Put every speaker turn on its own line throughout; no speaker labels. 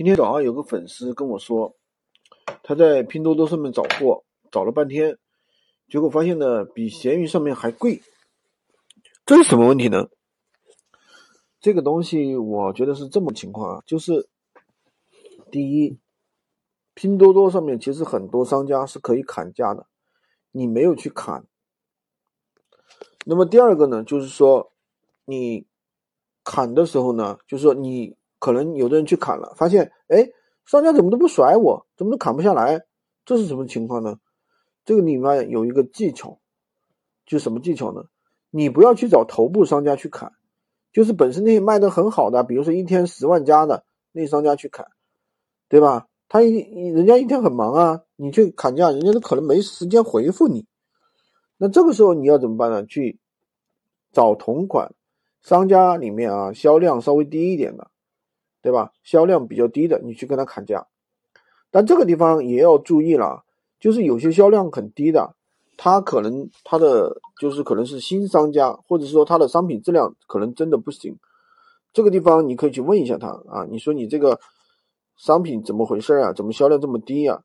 今天早上有个粉丝跟我说，他在拼多多上面找货，找了半天，结果发现呢比闲鱼上面还贵，这是什么问题呢？这个东西我觉得是这么情况啊，就是第一，拼多多上面其实很多商家是可以砍价的，你没有去砍。那么第二个呢，就是说你砍的时候呢，就是说你。可能有的人去砍了，发现哎，商家怎么都不甩我，怎么都砍不下来，这是什么情况呢？这个里面有一个技巧，就什么技巧呢？你不要去找头部商家去砍，就是本身那些卖的很好的，比如说一天十万加的那商家去砍，对吧？他一人家一天很忙啊，你去砍价，人家都可能没时间回复你。那这个时候你要怎么办呢？去找同款商家里面啊，销量稍微低一点的。对吧？销量比较低的，你去跟他砍价，但这个地方也要注意了，就是有些销量很低的，他可能他的就是可能是新商家，或者说他的商品质量可能真的不行。这个地方你可以去问一下他啊，你说你这个商品怎么回事啊？怎么销量这么低呀？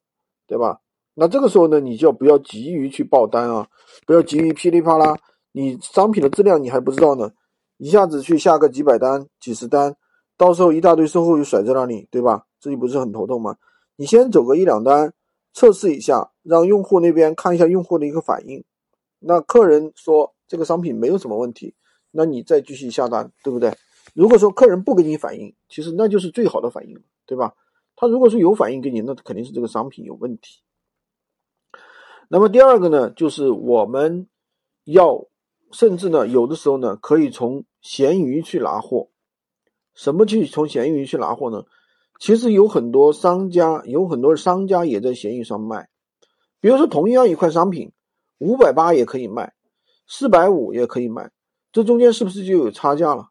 对吧？那这个时候呢，你就不要急于去爆单啊，不要急于噼里啪啦，你商品的质量你还不知道呢，一下子去下个几百单、几十单。到时候一大堆售后又甩在那里，对吧？自己不是很头痛吗？你先走个一两单，测试一下，让用户那边看一下用户的一个反应。那客人说这个商品没有什么问题，那你再继续下单，对不对？如果说客人不给你反应，其实那就是最好的反应，对吧？他如果是有反应给你，那肯定是这个商品有问题。那么第二个呢，就是我们要，甚至呢，有的时候呢，可以从闲鱼去拿货。什么去从闲鱼去拿货呢？其实有很多商家，有很多商家也在闲鱼上卖。比如说，同样一块商品，五百八也可以卖，四百五也可以卖，这中间是不是就有差价了？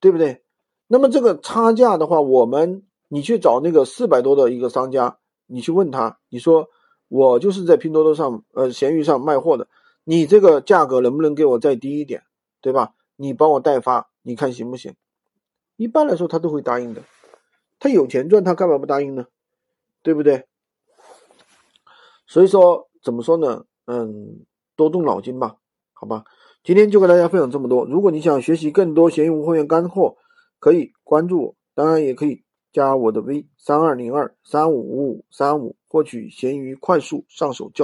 对不对？那么这个差价的话，我们你去找那个四百多的一个商家，你去问他，你说我就是在拼多多上，呃，闲鱼上卖货的，你这个价格能不能给我再低一点？对吧？你帮我代发，你看行不行？一般来说，他都会答应的。他有钱赚，他干嘛不答应呢？对不对？所以说，怎么说呢？嗯，多动脑筋吧，好吧。今天就跟大家分享这么多。如果你想学习更多闲鱼无货源干货，可以关注我，当然也可以加我的 V 三二零二三五五五三五，获取闲鱼快速上手教。